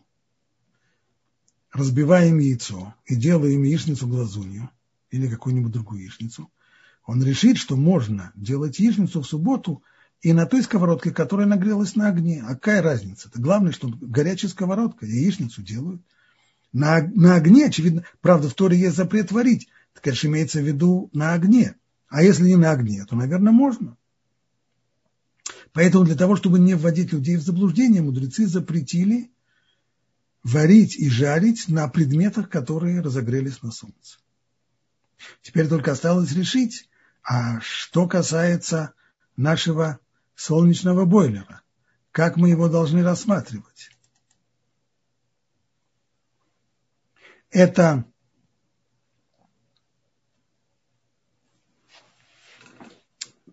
разбиваем яйцо и делаем яичницу глазунью или какую-нибудь другую яичницу, он решит, что можно делать яичницу в субботу и на той сковородке, которая нагрелась на огне. А какая разница? Это главное, что горячая сковородка, яичницу делают. На, на огне, очевидно, правда, в Торе есть запрет варить. Это, конечно, имеется в виду на огне. А если не на огне, то, наверное, можно. Поэтому для того, чтобы не вводить людей в заблуждение, мудрецы запретили варить и жарить на предметах, которые разогрелись на солнце. Теперь только осталось решить, а что касается нашего солнечного бойлера, как мы его должны рассматривать? Это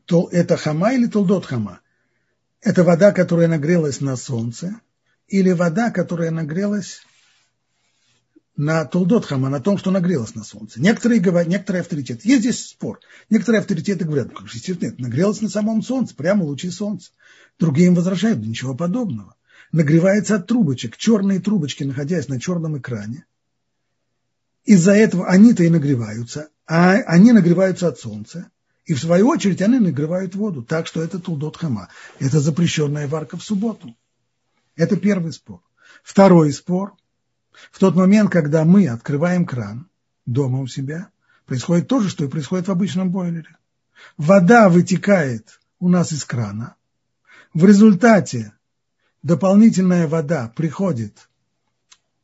то это хама или толдот хама? Это вода, которая нагрелась на солнце, или вода, которая нагрелась на Толдотхама, на том, что нагрелась на солнце. Некоторые говорят, некоторые авторитеты, есть здесь спор, некоторые авторитеты говорят, ну, как же, это нагрелось на самом солнце, прямо лучи солнца. Другие им возражают, ничего подобного. Нагревается от трубочек, черные трубочки, находясь на черном экране. Из-за этого они-то и нагреваются, а они нагреваются от солнца. И в свою очередь они нагревают воду, так что это Тулдот Хама. Это запрещенная варка в субботу. Это первый спор. Второй спор. В тот момент, когда мы открываем кран дома у себя, происходит то же, что и происходит в обычном бойлере. Вода вытекает у нас из крана. В результате дополнительная вода приходит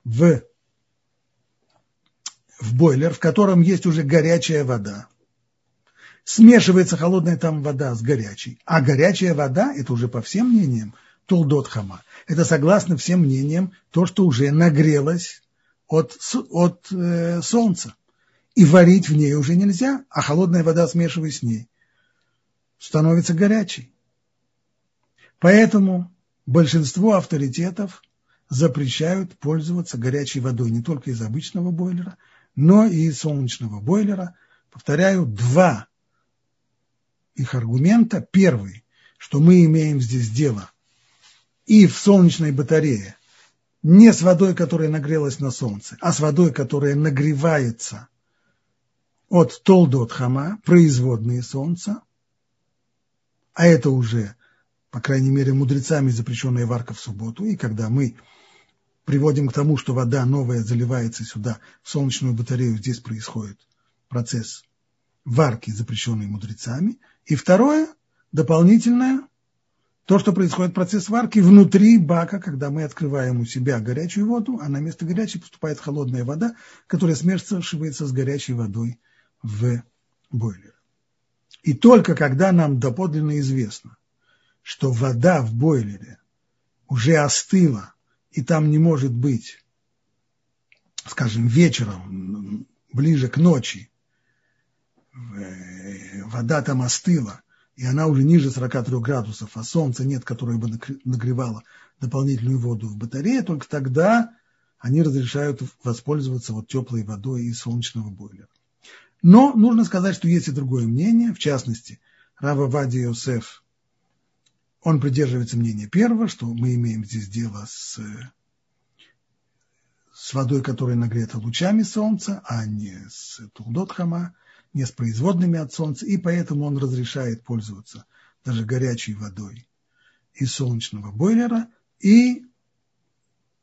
в, в бойлер, в котором есть уже горячая вода. Смешивается холодная там вода с горячей. А горячая вода, это уже по всем мнениям, Тулдот Хама. Это согласно всем мнениям то, что уже нагрелось от, от э, солнца. И варить в ней уже нельзя, а холодная вода, смешиваясь с ней, становится горячей. Поэтому большинство авторитетов запрещают пользоваться горячей водой не только из обычного бойлера, но и солнечного бойлера. Повторяю, два их аргумента. Первый, что мы имеем здесь дело и в солнечной батарее не с водой, которая нагрелась на солнце, а с водой, которая нагревается от толдот хама, производные солнца, а это уже, по крайней мере, мудрецами запрещенная варка в субботу, и когда мы приводим к тому, что вода новая заливается сюда, в солнечную батарею, здесь происходит процесс варки, запрещенной мудрецами. И второе, дополнительное, то, что происходит процесс варки внутри бака, когда мы открываем у себя горячую воду, а на место горячей поступает холодная вода, которая смешивается с горячей водой в бойлер. И только когда нам доподлинно известно, что вода в бойлере уже остыла, и там не может быть, скажем, вечером, ближе к ночи, вода там остыла, и она уже ниже 43 градусов, а солнца нет, которое бы нагревало дополнительную воду в батарее, только тогда они разрешают воспользоваться вот теплой водой из солнечного бойлера. Но нужно сказать, что есть и другое мнение, в частности, Рава Вади Йосеф, он придерживается мнения первого, что мы имеем здесь дело с, с водой, которая нагрета лучами солнца, а не с Тулдотхама, не с производными от солнца, и поэтому он разрешает пользоваться даже горячей водой из солнечного бойлера, и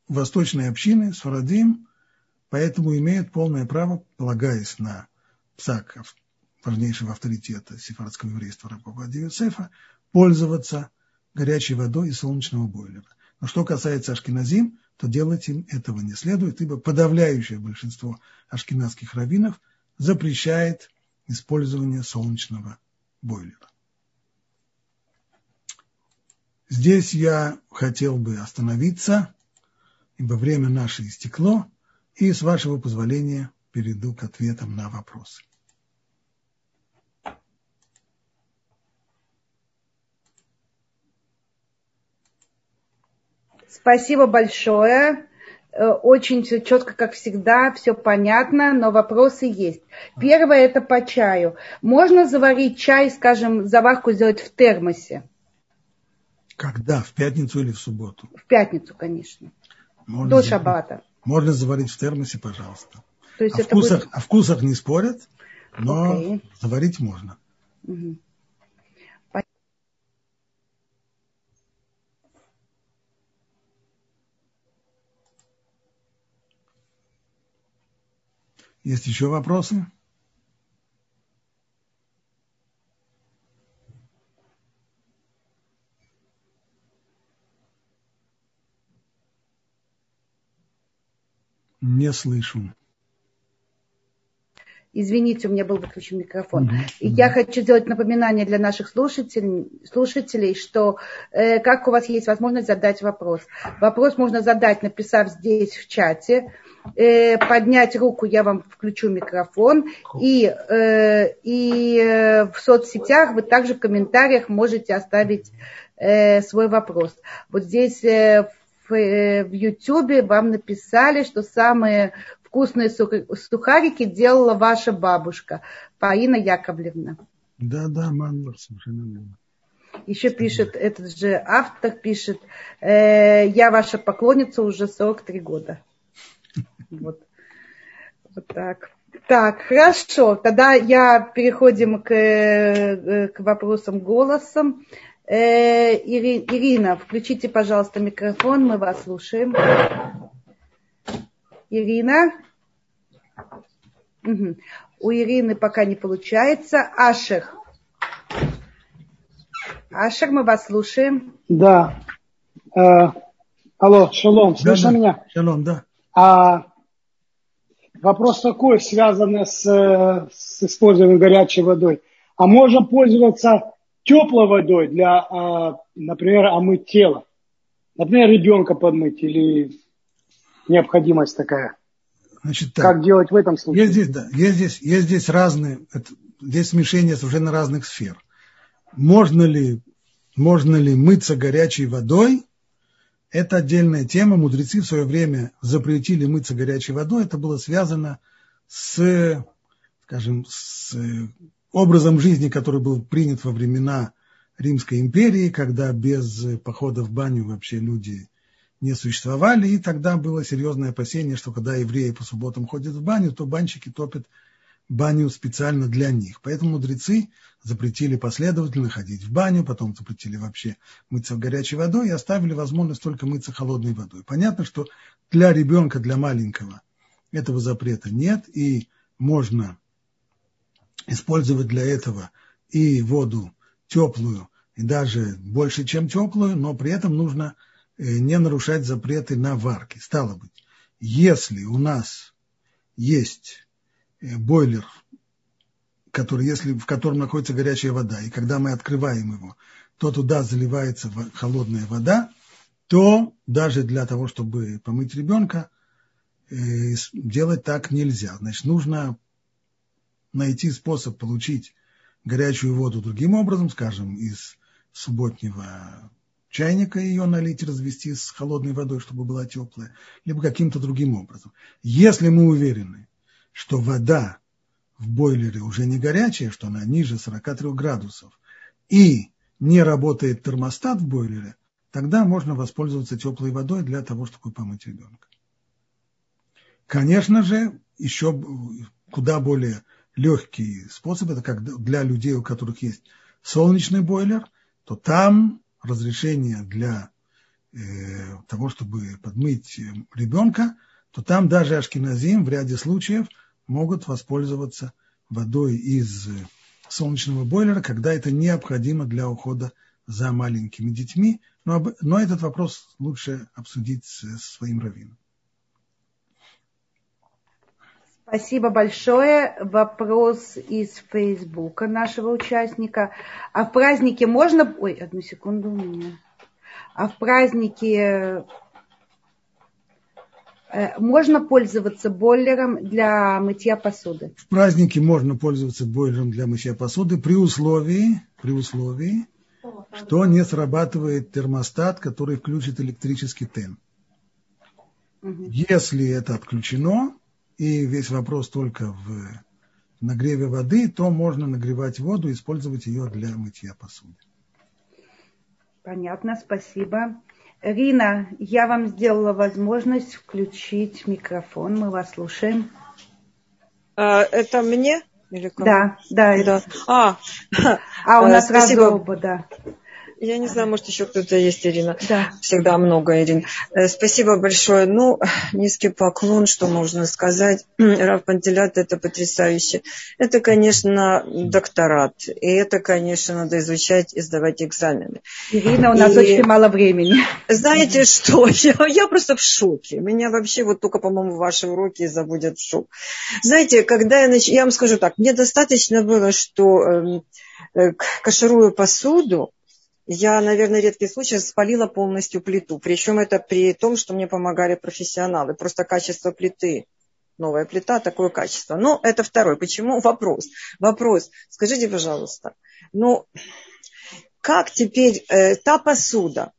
восточные общины, Сфарадим, поэтому имеют полное право, полагаясь на псак важнейшего авторитета сефардского еврейства Рабабади Юсефа, пользоваться горячей водой из солнечного бойлера. Но что касается ашкеназим, то делать им этого не следует, ибо подавляющее большинство ашкеназских раввинов запрещает использование солнечного бойлера. Здесь я хотел бы остановиться, ибо время наше истекло, и, с вашего позволения, перейду к ответам на вопросы. Спасибо большое. Э, очень все четко, как всегда, все понятно, но вопросы есть. Первое это по чаю. Можно заварить чай, скажем, заварку сделать в термосе? Когда? В пятницу или в субботу? В пятницу, конечно. Можно До шаббата. Можно заварить в термосе, пожалуйста. То есть о, это вкусах, будет... о вкусах не спорят, но okay. заварить можно. Угу. Есть еще вопросы? Не слышу. Извините, у меня был выключен микрофон. И я хочу сделать напоминание для наших слушателей, слушателей что э, как у вас есть возможность задать вопрос. Вопрос можно задать, написав здесь в чате. Э, поднять руку, я вам включу микрофон. И, э, и э, в соцсетях вы также в комментариях можете оставить э, свой вопрос. Вот здесь э, в, э, YouTube вам написали, что самые вкусные сухарики делала ваша бабушка, Фаина Яковлевна. Да, да, Манна, совершенно верно. Еще пишет, этот же автор пишет, э, я ваша поклонница уже 43 года. Вот, вот так. Так, хорошо. Тогда я переходим к, э, к вопросам голосом. Э, Ирина, включите, пожалуйста, микрофон, мы вас слушаем. Ирина? Угу. У Ирины пока не получается. Ашер. Ашер, мы вас слушаем. Да. Э, алло, шалом, слышно да, да. меня? Шалом, да. А, вопрос такой, связанный с, с использованием горячей водой. А можно пользоваться теплой водой для, а, например, омыть тело? Например, ребенка подмыть или необходимость такая? Значит, так, как делать в этом случае? Есть здесь, да, есть здесь, есть здесь разные, это, здесь смешение совершенно разных сфер. Можно ли, можно ли мыться горячей водой? Это отдельная тема. Мудрецы в свое время запретили мыться горячей водой. Это было связано с, скажем, с образом жизни, который был принят во времена Римской империи, когда без похода в баню вообще люди не существовали, и тогда было серьезное опасение, что когда евреи по субботам ходят в баню, то банщики топят баню специально для них. Поэтому мудрецы запретили последовательно ходить в баню, потом запретили вообще мыться горячей водой и оставили возможность только мыться холодной водой. Понятно, что для ребенка, для маленького этого запрета нет, и можно использовать для этого и воду теплую, и даже больше, чем теплую, но при этом нужно не нарушать запреты на варки. Стало быть, если у нас есть э, бойлер, который, если, в котором находится горячая вода, и когда мы открываем его, то туда заливается холодная вода, то даже для того, чтобы помыть ребенка, э, делать так нельзя. Значит, нужно найти способ получить горячую воду другим образом, скажем, из субботнего чайника ее налить, развести с холодной водой, чтобы была теплая, либо каким-то другим образом. Если мы уверены, что вода в бойлере уже не горячая, что она ниже 43 градусов, и не работает термостат в бойлере, тогда можно воспользоваться теплой водой для того, чтобы помыть ребенка. Конечно же, еще куда более легкий способ, это как для людей, у которых есть солнечный бойлер, то там разрешение для э, того, чтобы подмыть ребенка, то там даже ашкеназим в ряде случаев могут воспользоваться водой из солнечного бойлера, когда это необходимо для ухода за маленькими детьми. Но, но этот вопрос лучше обсудить с, с своим раввином. Спасибо большое. Вопрос из Фейсбука нашего участника. А в празднике можно... Ой, одну секунду у меня. А в празднике э, можно пользоваться бойлером для мытья посуды? В празднике можно пользоваться бойлером для мытья посуды при условии, при условии, что не срабатывает термостат, который включит электрический тен. Угу. Если это отключено, и весь вопрос только в нагреве воды, то можно нагревать воду и использовать ее для мытья посуды. Понятно, спасибо. Рина, я вам сделала возможность включить микрофон. Мы вас слушаем. А, это мне? Или кому? Да, да. да. А, а у нас спасибо. сразу оба, да. Я не знаю, может, еще кто-то есть, Ирина. Да. Всегда много, Ирин. Э, спасибо большое. Ну, низкий поклон, что можно сказать. Рав Пантелят, это потрясающе. Это, конечно, докторат. И это, конечно, надо изучать и сдавать экзамены. Ирина, у нас и... очень мало времени. Знаете что? Я, я просто в шоке. Меня вообще вот только, по-моему, ваши уроки заводят в шок. Знаете, когда я нач... Я вам скажу так. Мне достаточно было, что эм, э, каширую посуду, я, наверное, редкий случай спалила полностью плиту. Причем это при том, что мне помогали профессионалы. Просто качество плиты. Новая плита, такое качество. Но это второй. Почему? Вопрос. Вопрос. Скажите, пожалуйста, ну, как теперь э, та посуда,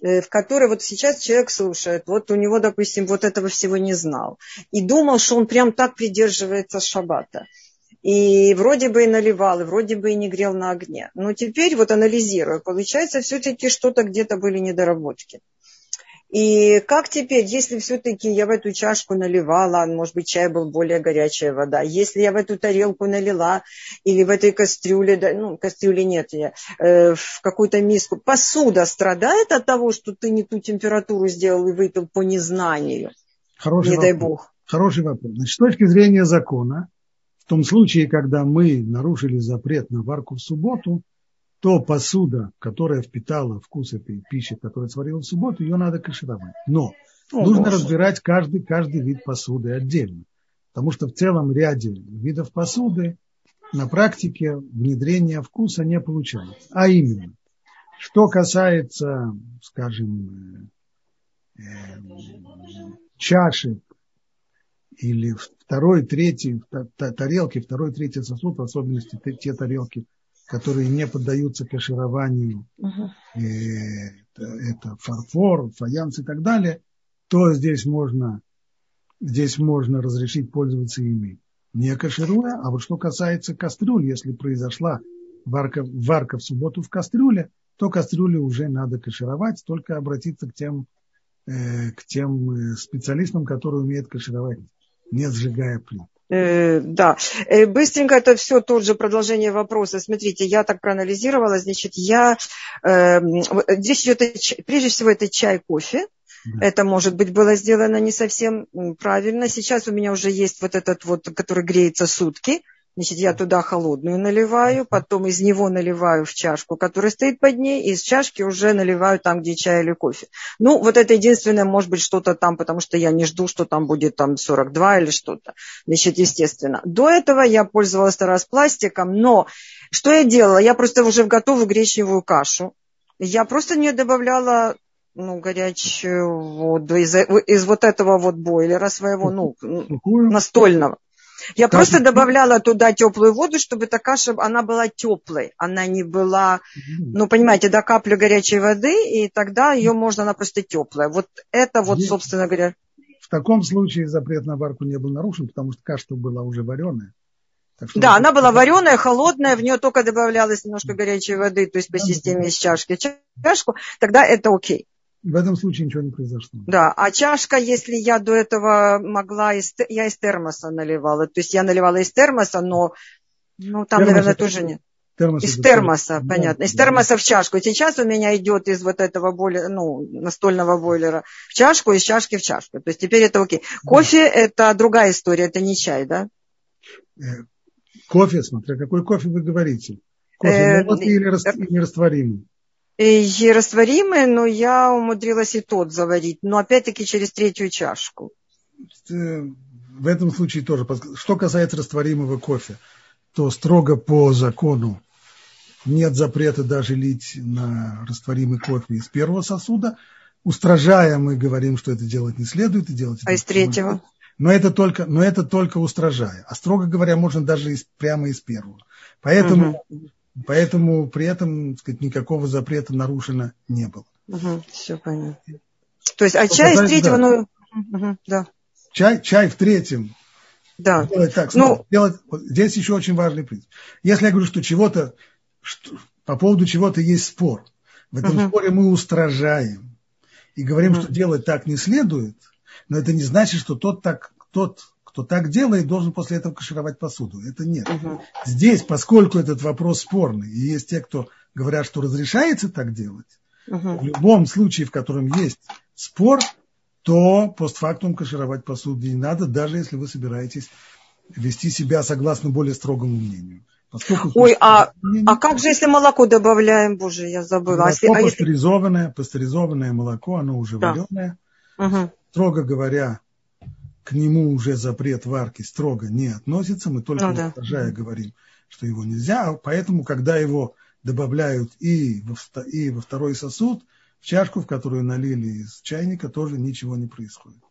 э, в которой вот сейчас человек слушает, вот у него, допустим, вот этого всего не знал, и думал, что он прям так придерживается шаббата. И вроде бы и наливал, и вроде бы и не грел на огне. Но теперь вот анализируя, получается все-таки что-то где-то были недоработки. И как теперь, если все-таки я в эту чашку наливала, может быть, чай был более горячая вода, если я в эту тарелку налила или в этой кастрюле, да, ну, кастрюли нет, я, э, в какую-то миску, посуда страдает от того, что ты не ту температуру сделал и выпил по незнанию? Хороший не вопрос. дай бог. Хороший вопрос. Значит, с точки зрения закона, в том случае, когда мы нарушили запрет на варку в субботу, то посуда, которая впитала вкус этой пищи, которая сварила в субботу, ее надо кашировать. Но О, нужно Боже. разбирать каждый, каждый вид посуды отдельно. Потому что в целом ряде видов посуды на практике внедрения вкуса не получается. А именно, что касается, скажем, э, чашек или второй, третий тарелки, второй, третий сосуд, в особенности те тарелки, которые не поддаются кашированию, uh-huh. это, это фарфор, фаянс и так далее, то здесь можно, здесь можно разрешить пользоваться ими не кашируя, а вот что касается кастрюль, если произошла варка, варка в субботу в кастрюле, то кастрюлю уже надо кашировать, только обратиться к тем, э, к тем э, специалистам, которые умеют кашировать не сжигая плит. Э, да, э, быстренько это все тот же продолжение вопроса. Смотрите, я так проанализировала, значит, я э, здесь идет прежде всего это чай, кофе. Да. Это, может быть, было сделано не совсем правильно. Сейчас у меня уже есть вот этот вот, который греется сутки. Значит, я туда холодную наливаю, потом из него наливаю в чашку, которая стоит под ней, и из чашки уже наливаю там, где чай или кофе. Ну, вот это единственное, может быть, что-то там, потому что я не жду, что там будет там 42 или что-то. Значит, естественно. До этого я пользовалась раз пластиком, но что я делала? Я просто уже в готовую гречневую кашу. Я просто не добавляла ну, горячую воду из, из вот этого вот бойлера своего, ну, настольного. Я так. просто добавляла туда теплую воду, чтобы эта каша, она была теплой. Она не была, ну, понимаете, до капли горячей воды, и тогда ее можно, она просто теплая. Вот это вот, собственно говоря. В таком случае запрет на варку не был нарушен, потому что каша была уже вареная. что да, она была вареная, холодная, в нее только добавлялось немножко горячей воды, то есть по системе из чашки чашку, тогда это окей. В этом случае ничего не произошло. Да, а чашка, если я до этого могла, из, я из термоса наливала, то есть я наливала из термоса, но ну, там, термос наверное, тоже нет. Термос из термоса, да, понятно. Из термоса в чашку. Сейчас у меня идет из вот этого бойлера, ну, настольного бойлера в чашку, из чашки в чашку. То есть теперь это окей. Кофе да. это другая история, это не чай, да? Э, кофе, смотря какой кофе вы говорите. Кофе э, молотый или, или растворимый? И растворимый, но я умудрилась и тот заварить, но опять-таки через третью чашку. Э, в этом случае тоже. Что касается растворимого кофе, то строго по закону нет запрета даже лить на растворимый кофе из первого сосуда. Устражая, мы говорим, что это делать не следует. И делать а из третьего? Но это, только, но это только устражая. А строго говоря, можно даже из, прямо из первого. Поэтому, угу. Поэтому при этом сказать, никакого запрета нарушено не было. Угу, все понятно. То есть, а чай из третьего, да. ну, угу, да. Чай, чай в третьем. Да. Делать так. Ну, делать, здесь еще очень важный принцип. Если я говорю, что чего-то что, по поводу чего-то есть спор. В этом uh-huh. споре мы устражаем и говорим, uh-huh. что делать так не следует, но это не значит, что тот, так, тот кто так делает, должен после этого кашировать посуду. Это нет. Uh-huh. Здесь, поскольку этот вопрос спорный, и есть те, кто говорят, что разрешается так делать, uh-huh. в любом случае, в котором есть спор, то постфактум кашировать посуду не надо, даже если вы собираетесь вести себя согласно более строгому мнению. Ой, а, а как же, если молоко добавляем, боже, я забыла. Молоко а если, пастеризованное, пастеризованное молоко, оно уже да. вареное. Угу. Строго говоря, к нему уже запрет варки строго не относится. Мы только ну, да. говорим, что его нельзя. Поэтому, когда его добавляют и во, и во второй сосуд, в чашку, в которую налили из чайника, тоже ничего не происходит.